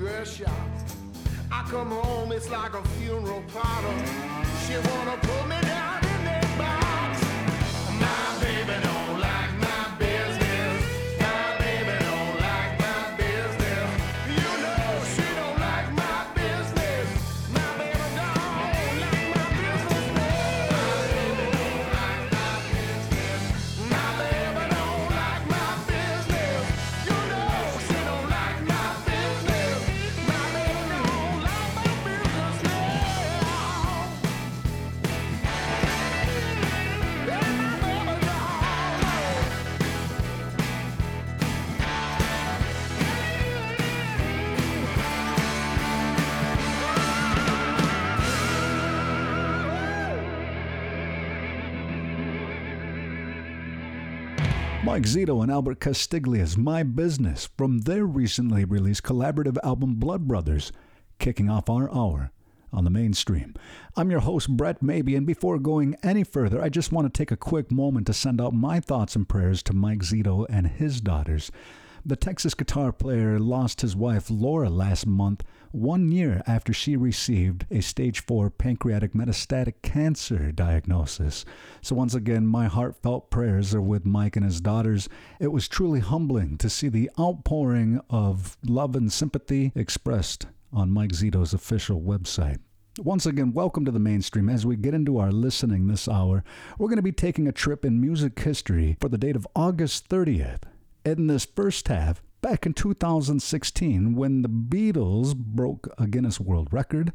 dress shop. I come home, it's like a funeral parlor. She wanna put me down Zito and Albert Castiglia's My Business from their recently released collaborative album Blood Brothers, kicking off our hour on the mainstream. I'm your host, Brett Maybe, and before going any further, I just want to take a quick moment to send out my thoughts and prayers to Mike Zito and his daughters. The Texas guitar player lost his wife Laura last month, one year after she received a stage 4 pancreatic metastatic cancer diagnosis. So, once again, my heartfelt prayers are with Mike and his daughters. It was truly humbling to see the outpouring of love and sympathy expressed on Mike Zito's official website. Once again, welcome to the mainstream. As we get into our listening this hour, we're going to be taking a trip in music history for the date of August 30th. In this first half, back in 2016, when the Beatles broke a Guinness World Record.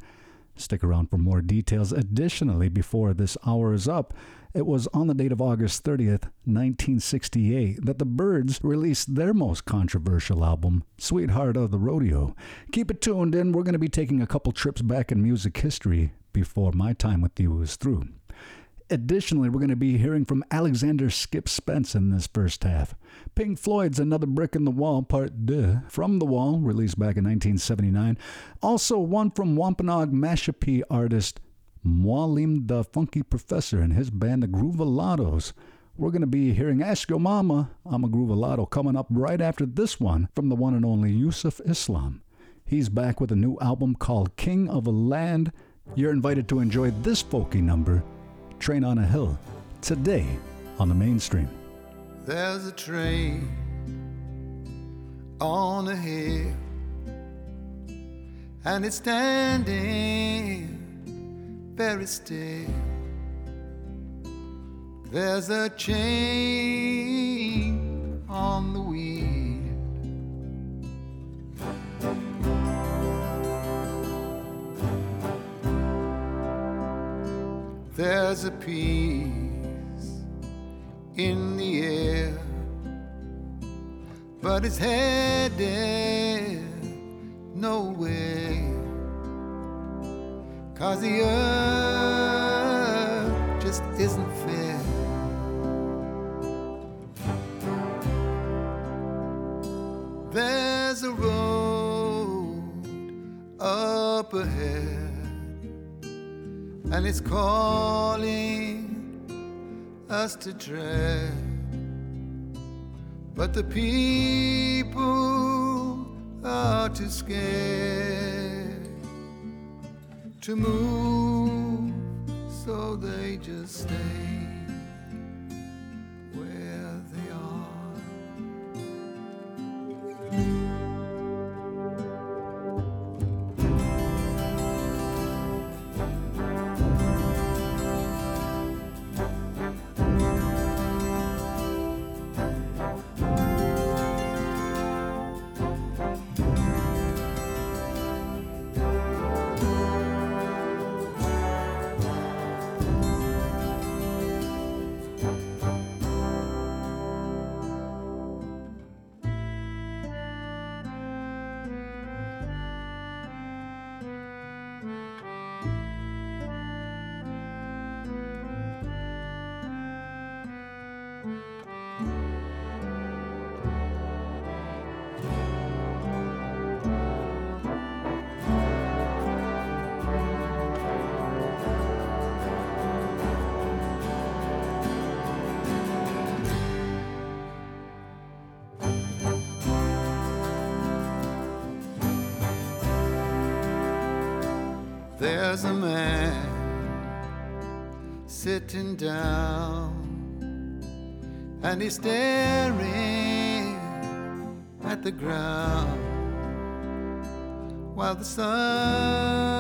Stick around for more details. Additionally, before this hour is up, it was on the date of August 30th, 1968, that the Byrds released their most controversial album, Sweetheart of the Rodeo. Keep it tuned in. We're going to be taking a couple trips back in music history before my time with you is through. Additionally, we're going to be hearing from Alexander Skip Spence in this first half. Pink Floyd's Another Brick in the Wall, Part 2, From the Wall, released back in 1979. Also, one from Wampanoag Mashpee artist Mwalim the Funky Professor and his band, the GroovaLottos. We're going to be hearing Ask Your Mama, I'm a GroovaLotto, coming up right after this one from the one and only Yusuf Islam. He's back with a new album called King of a Land. You're invited to enjoy this folky number, Train on a Hill, today on the mainstream. There's a train on a hill, and it's standing very still. There's a chain on the wheel. There's a peace in the air, but it's headed nowhere. Cause the earth just isn't fair. There's a road up ahead, and it's calling us to tread. But the people are too scared to move, so they just stay down and he's staring at the ground while the sun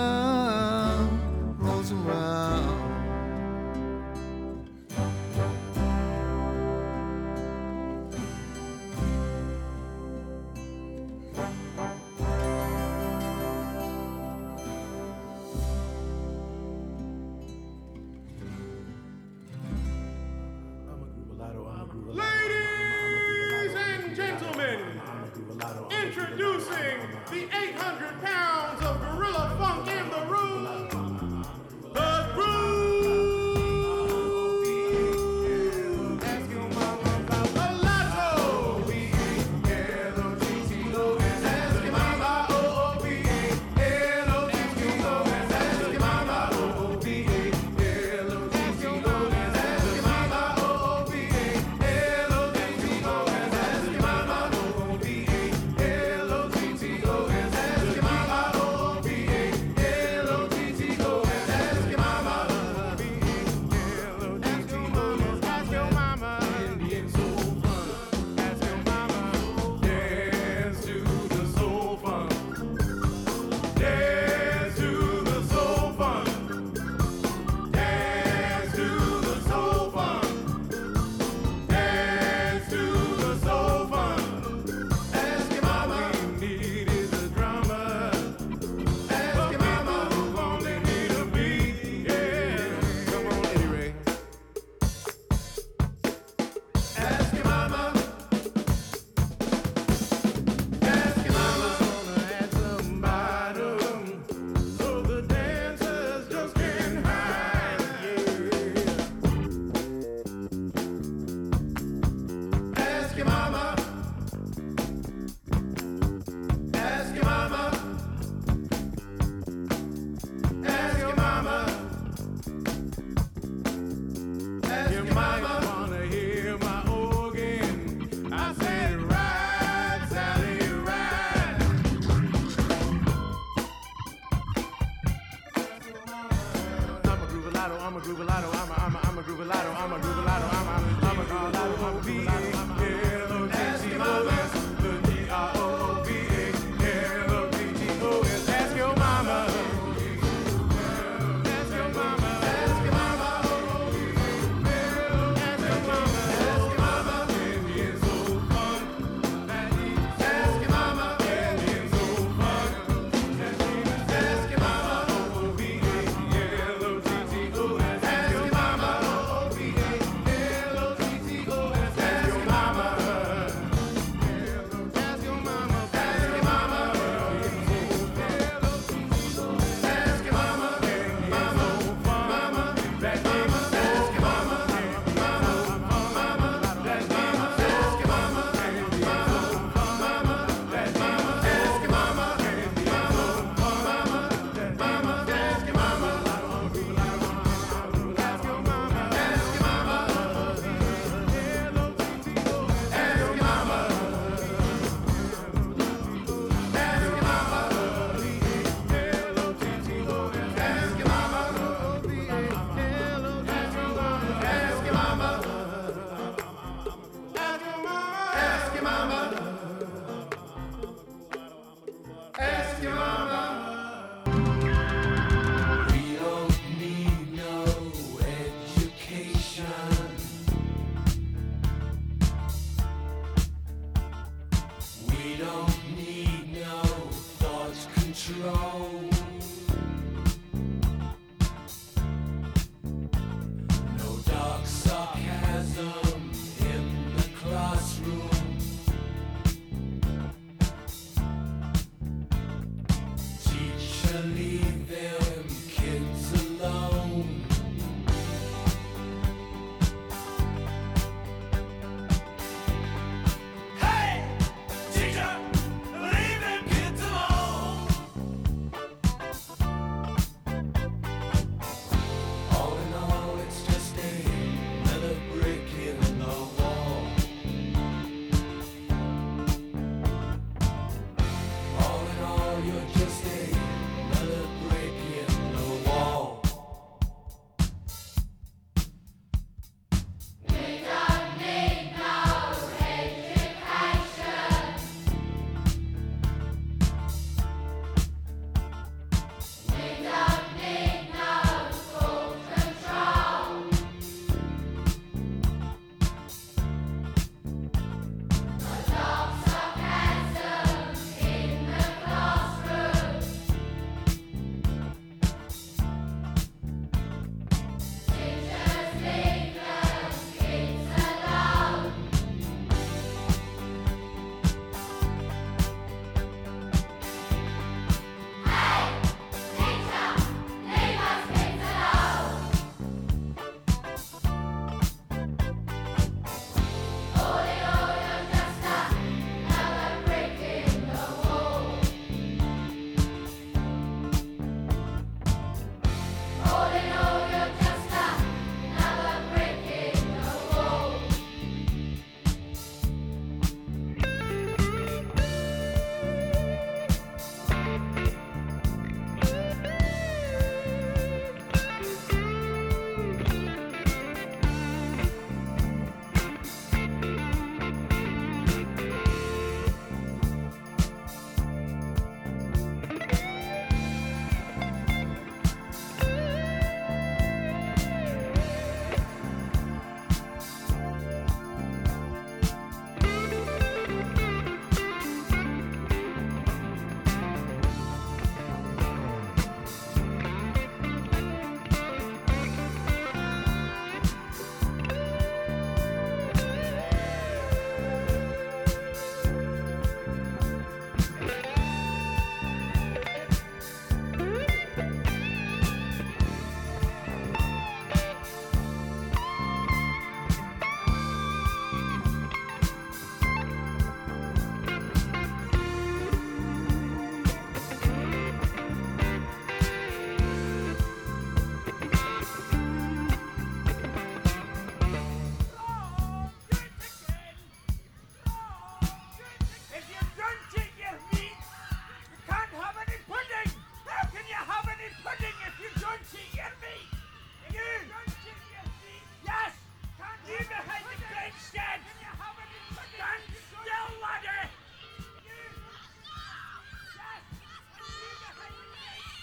Eskimo!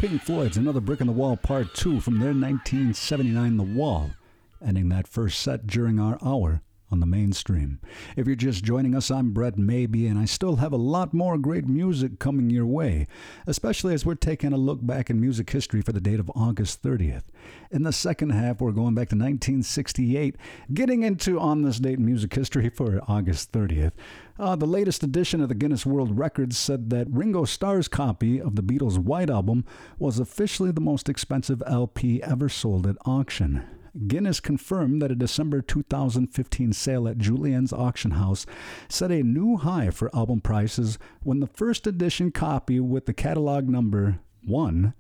Pink Floyd's Another Brick in the Wall Part 2 from their 1979 The Wall, ending that first set during our hour on the mainstream. If you're just joining us, I'm Brett Maybe, and I still have a lot more great music coming your way, especially as we're taking a look back in music history for the date of August 30th. In the second half, we're going back to 1968, getting into on this date in music history for August 30th. Uh, the latest edition of the Guinness World Records said that Ringo Starr's copy of the Beatles' White Album was officially the most expensive LP ever sold at auction. Guinness confirmed that a December 2015 sale at Julien's auction house set a new high for album prices when the first edition copy with the catalog number 1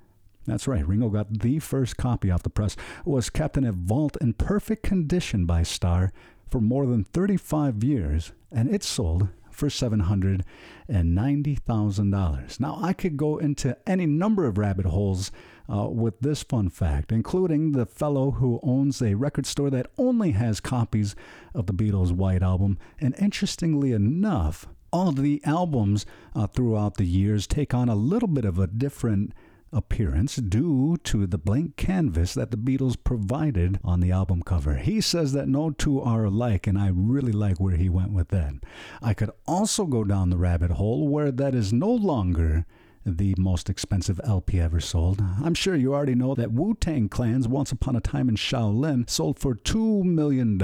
that's right, Ringo got the first copy off the press, was kept in a vault in perfect condition by Starr for more than 35 years, and it sold for $790,000. Now, I could go into any number of rabbit holes uh, with this fun fact, including the fellow who owns a record store that only has copies of the Beatles' White Album. And interestingly enough, all the albums uh, throughout the years take on a little bit of a different appearance due to the blank canvas that the Beatles provided on the album cover. He says that no two are alike, and I really like where he went with that. I could also go down the rabbit hole where that is no longer the most expensive LP ever sold. I'm sure you already know that Wu Tang Clan's Once Upon a Time in Shaolin sold for $2 million.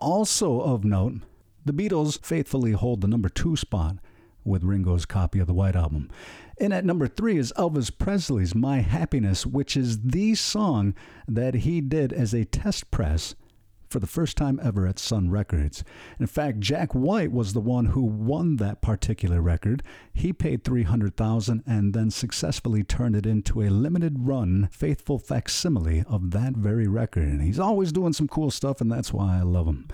Also of note, the Beatles faithfully hold the number two spot with Ringo's copy of the White Album. And at number three is Elvis Presley's My Happiness, which is the song that he did as a test press for the first time ever at Sun Records. In fact, Jack White was the one who won that particular record. He paid 300,000 and then successfully turned it into a limited run faithful facsimile of that very record. And he's always doing some cool stuff and that's why I love him.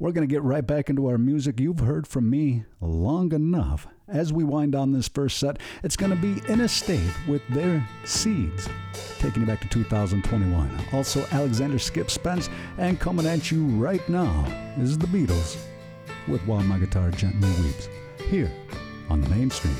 We're going to get right back into our music. You've heard from me long enough. As we wind on this first set, it's going to be Innastate with their Seeds, taking you back to 2021. Also, Alexander Skip Spence, and coming at you right now is the Beatles with While My Guitar Gently Weeps, here on the mainstream.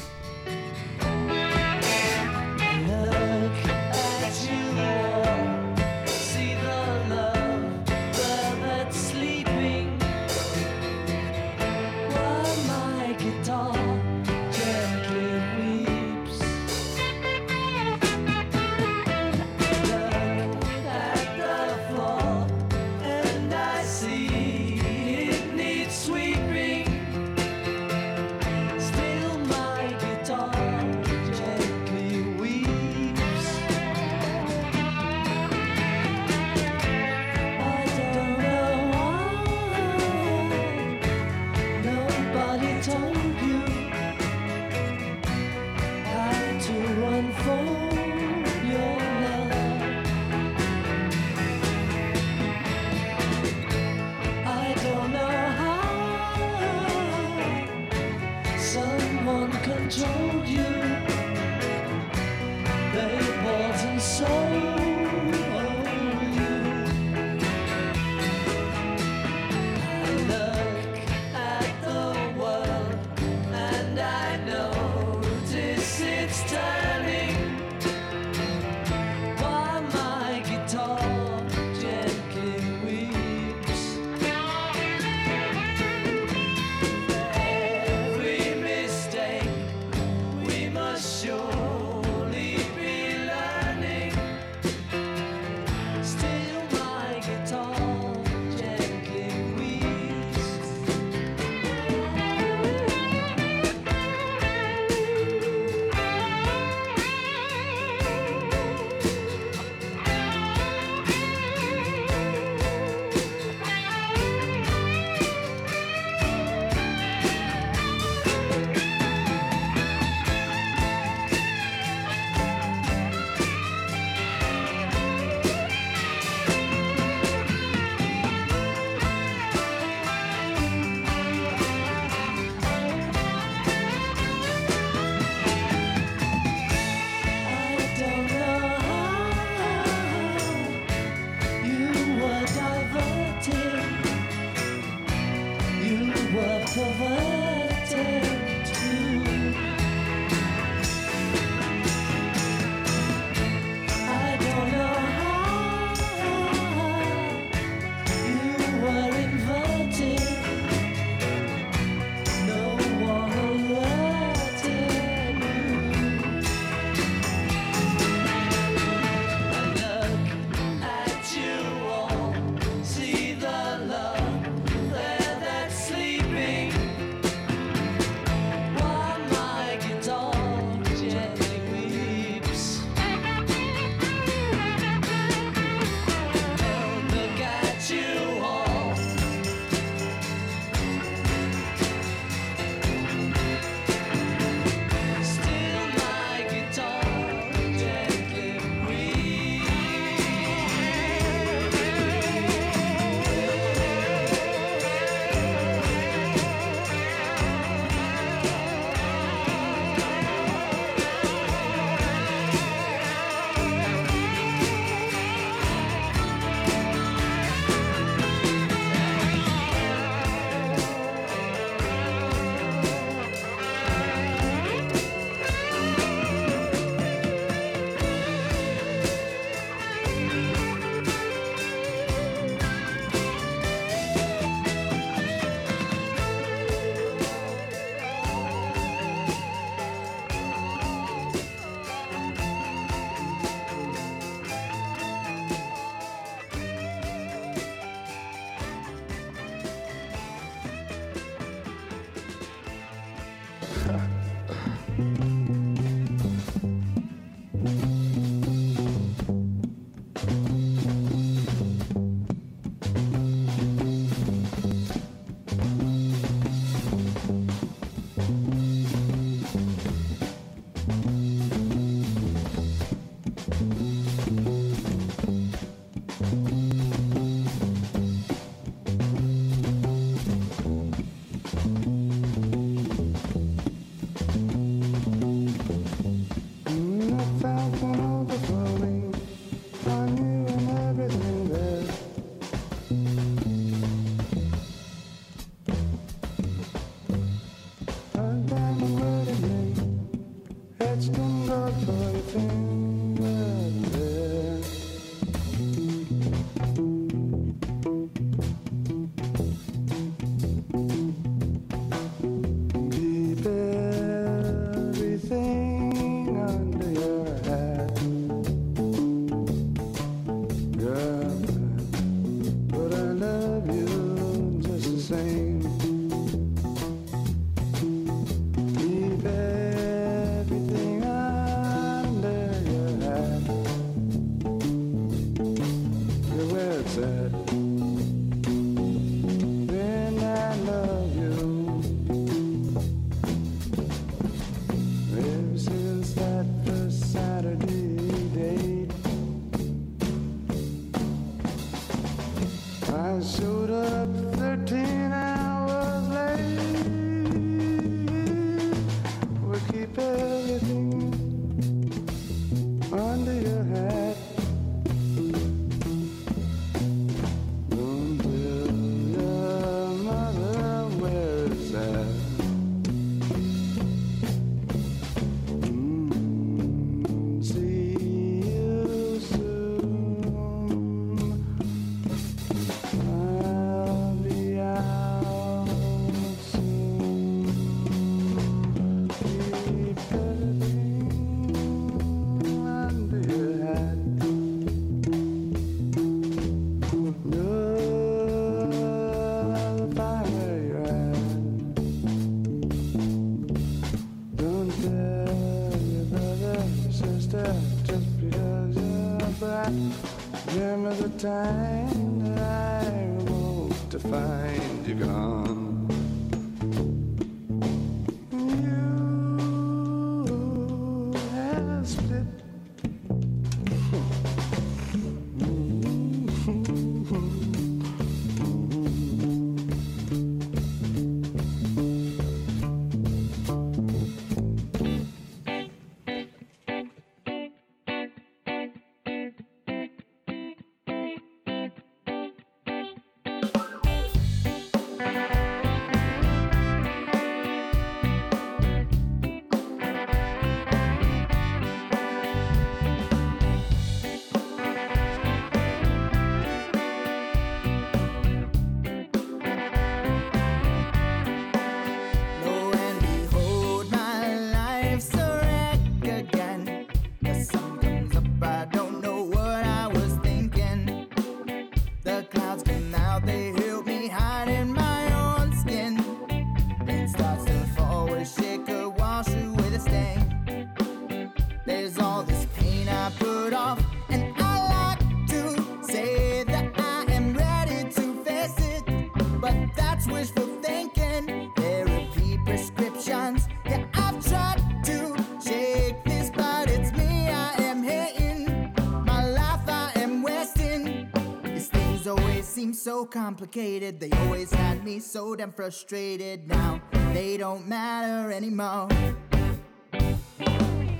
Complicated. They always had me so damn frustrated. Now they don't matter anymore.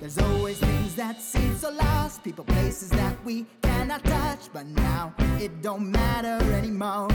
There's always things that seem so lost, people, places that we cannot touch. But now it don't matter anymore.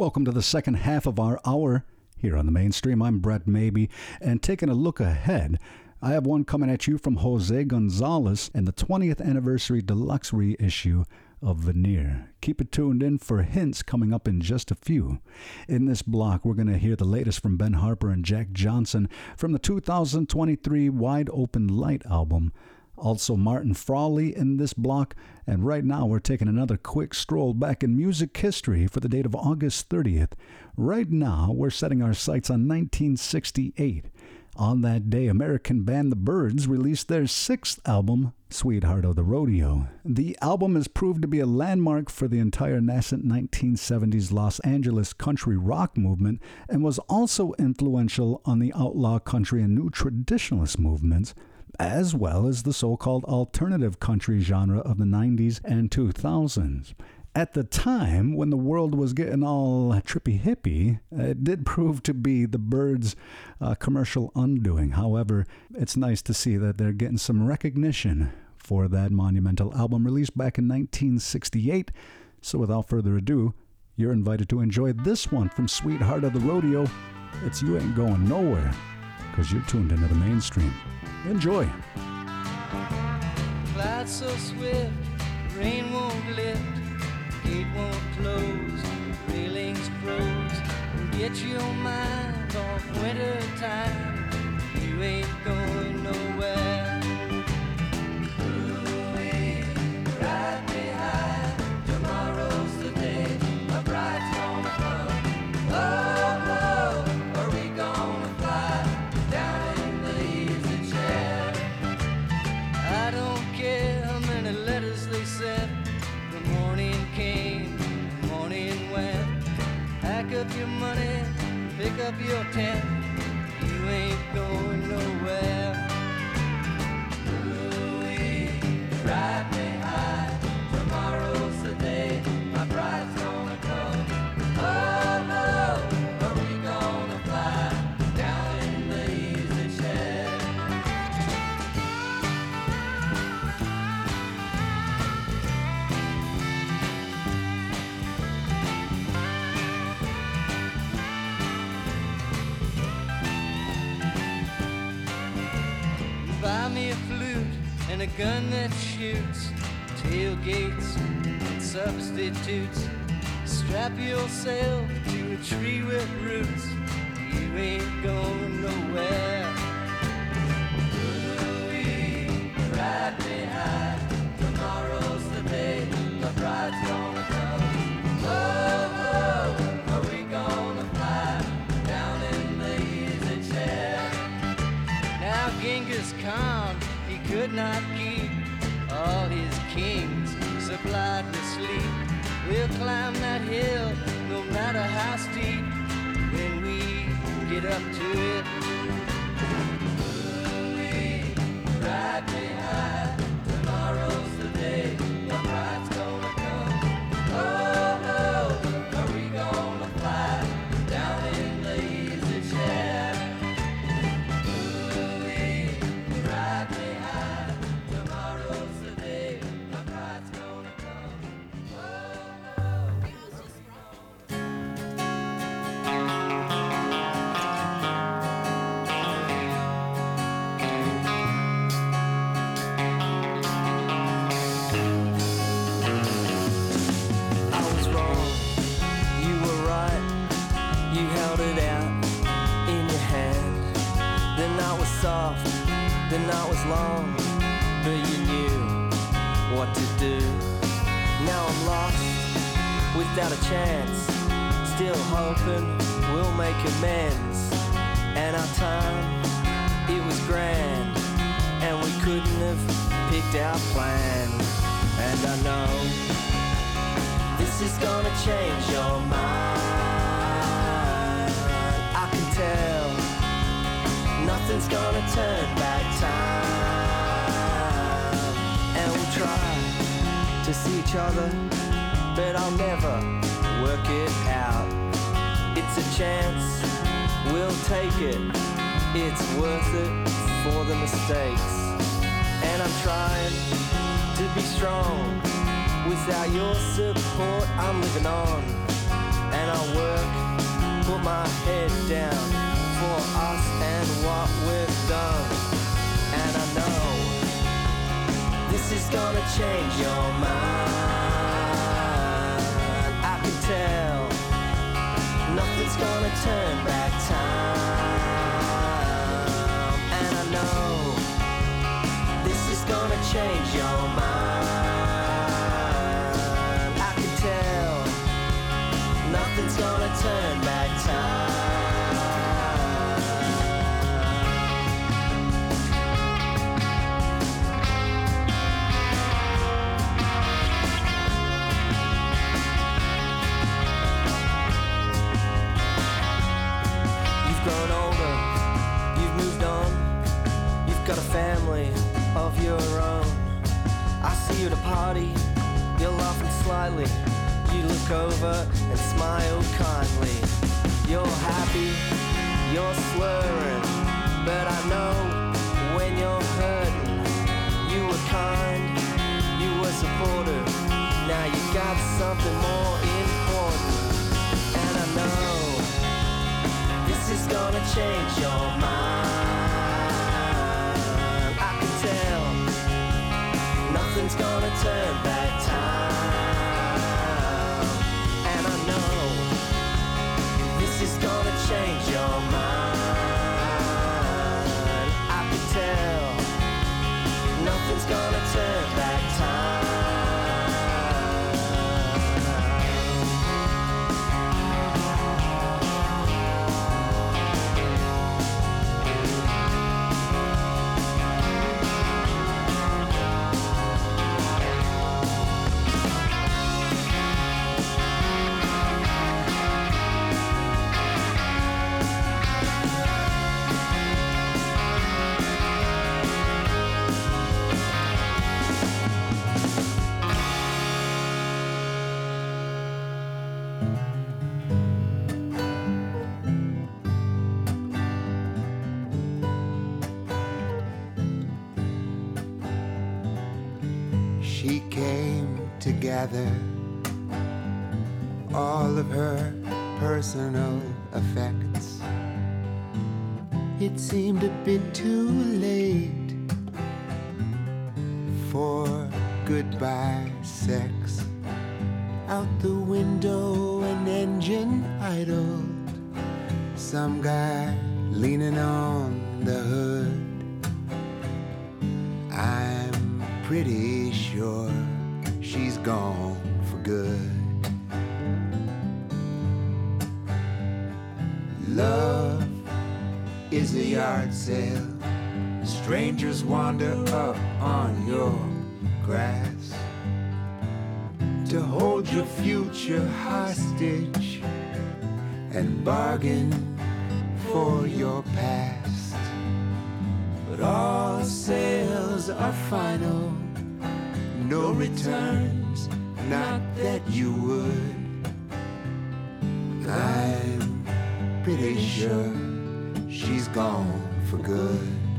Welcome to the second half of our hour here on the mainstream. I'm Brett Maybe, and taking a look ahead, I have one coming at you from Jose Gonzalez and the 20th anniversary deluxe reissue of Veneer. Keep it tuned in for hints coming up in just a few. In this block, we're going to hear the latest from Ben Harper and Jack Johnson from the 2023 Wide Open Light album. Also, Martin Frawley in this block. And right now, we're taking another quick stroll back in music history for the date of August 30th. Right now, we're setting our sights on 1968. On that day, American band The Byrds released their sixth album, Sweetheart of the Rodeo. The album has proved to be a landmark for the entire nascent 1970s Los Angeles country rock movement and was also influential on the outlaw country and new traditionalist movements as well as the so called alternative country genre of the 90s and 2000s. At the time, when the world was getting all trippy hippie, it did prove to be the Byrds' uh, commercial undoing. However, it's nice to see that they're getting some recognition for that monumental album released back in 1968. So, without further ado, you're invited to enjoy this one from Sweetheart of the Rodeo. It's You Ain't Going Nowhere, because you're tuned into the mainstream. Enjoy. Clouds so swift, rain won't lift, gate won't close, froze. Get your mind off winter time. You ain't going up your tent. Gun that shoots, tailgates and substitutes. Strap yourself to a tree with roots. You ain't going each other, but I'll never work it out. It's a chance, we'll take it. It's worth it for the mistakes. And I'm trying to be strong. Without your support, I'm living on. And I'll work, put my head down for us and what we've done. And I know this is gonna change your mind. I can tell nothing's gonna turn back time. And I know this is gonna change your mind. I see you at a party, you're laughing slightly. You look over and smile kindly. You're happy, you're slurring, but I know when you're hurting. You were kind, you were supportive. Now you got something more important, and I know. This is gonna change your mind. Nothing's gonna turn back gather all of her personal effects. It seemed a bit too and bargain for your past. But all sales are final, no returns, not that you would. I'm pretty sure she's gone for good.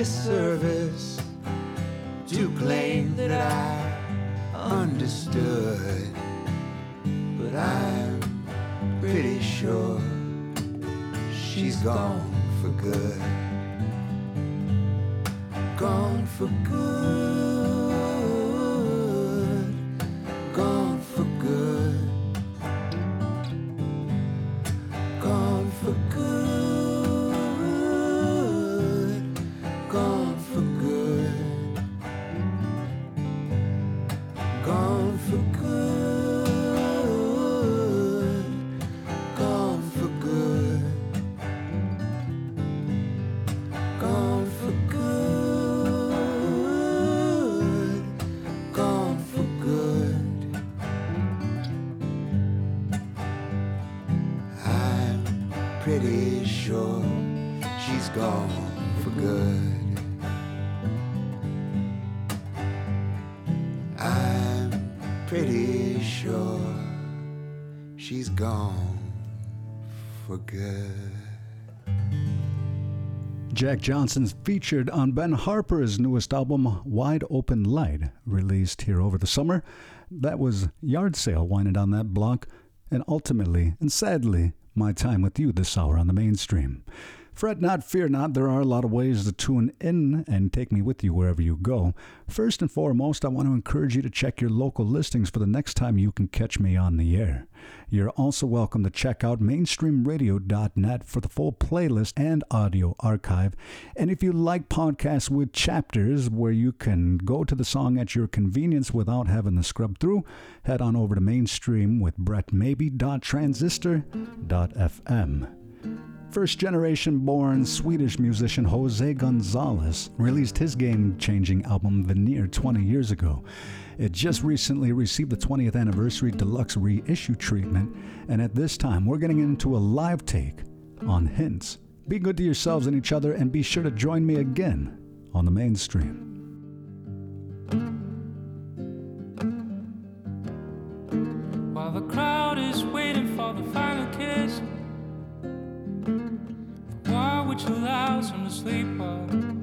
Disservice to claim that I understood. But I'm pretty sure she's gone for good. Gone for good. Gone Jack Johnson's featured on Ben Harper's newest album, Wide Open Light, released here over the summer. That was Yard Sale winding down that block, and ultimately, and sadly, my time with you this hour on the mainstream. Fret not, fear not, there are a lot of ways to tune in and take me with you wherever you go. First and foremost, I want to encourage you to check your local listings for the next time you can catch me on the air. You're also welcome to check out mainstreamradio.net for the full playlist and audio archive. And if you like podcasts with chapters where you can go to the song at your convenience without having to scrub through, head on over to mainstream with brettmaybe.transistor.fm. First generation born Swedish musician Jose Gonzalez released his game changing album Veneer 20 years ago. It just recently received the 20th anniversary deluxe reissue treatment, and at this time we're getting into a live take on Hints. Be good to yourselves and each other, and be sure to join me again on the mainstream. Which allows him to sleep well.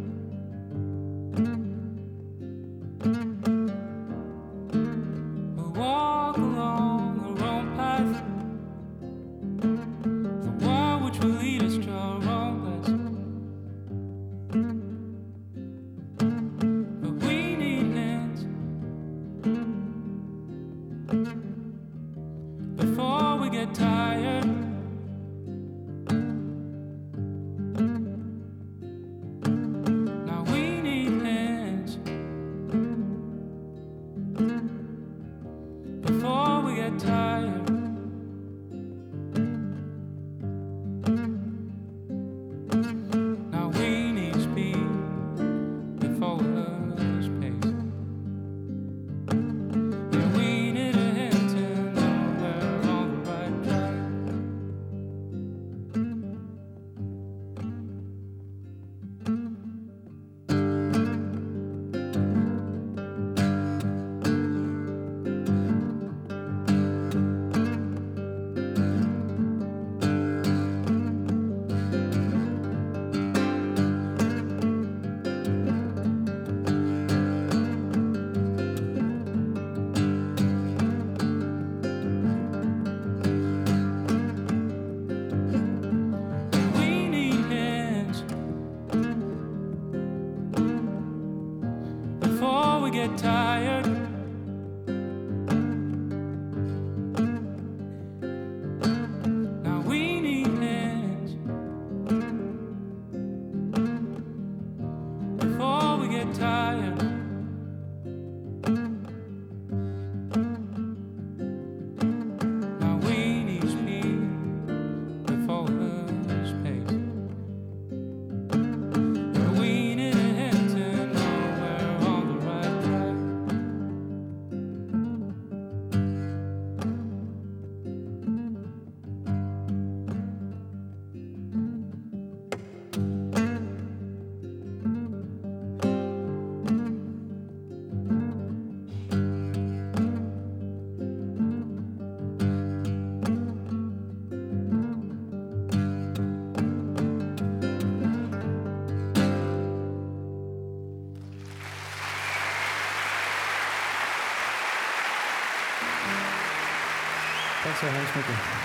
Thanks, Michael.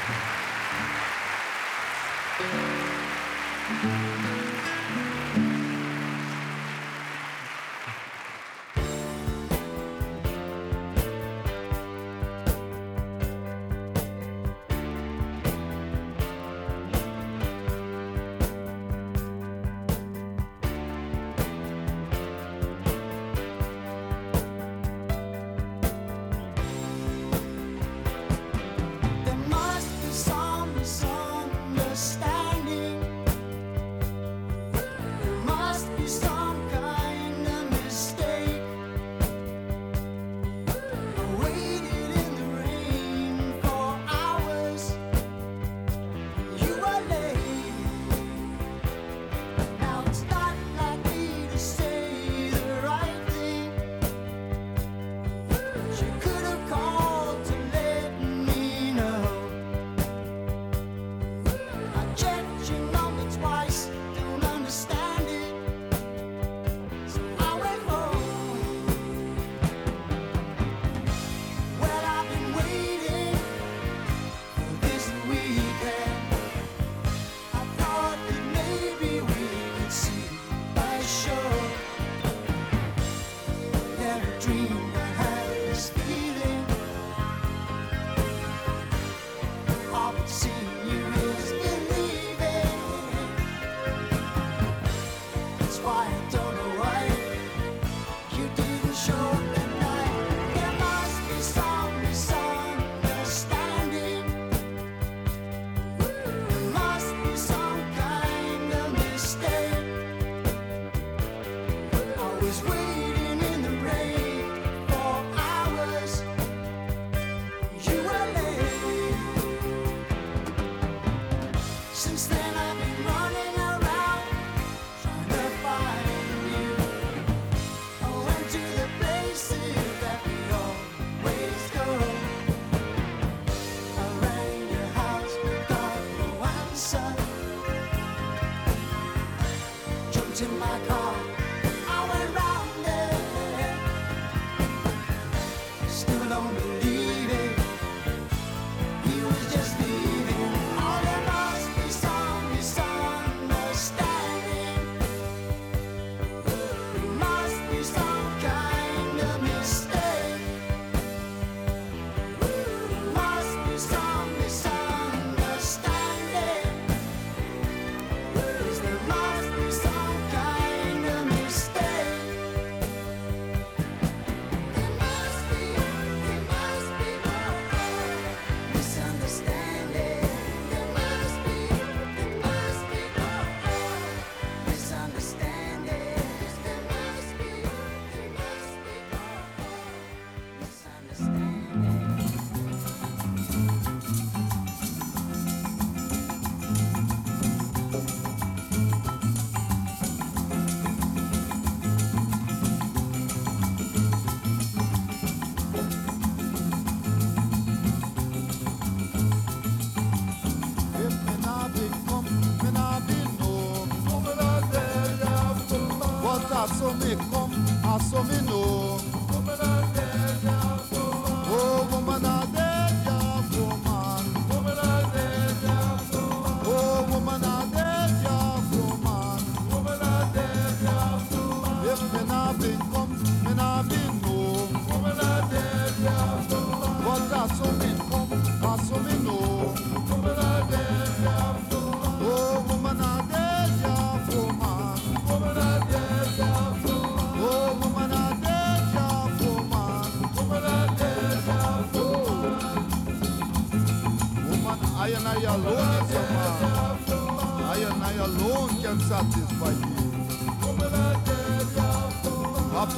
sommet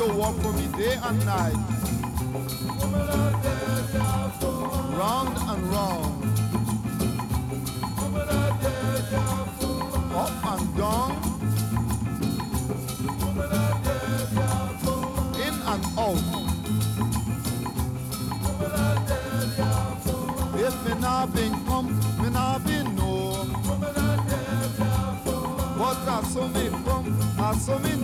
to walk for me day and night. Round and round. Up and down. In and out. If me not been come, me not been know. But I saw me come, I saw me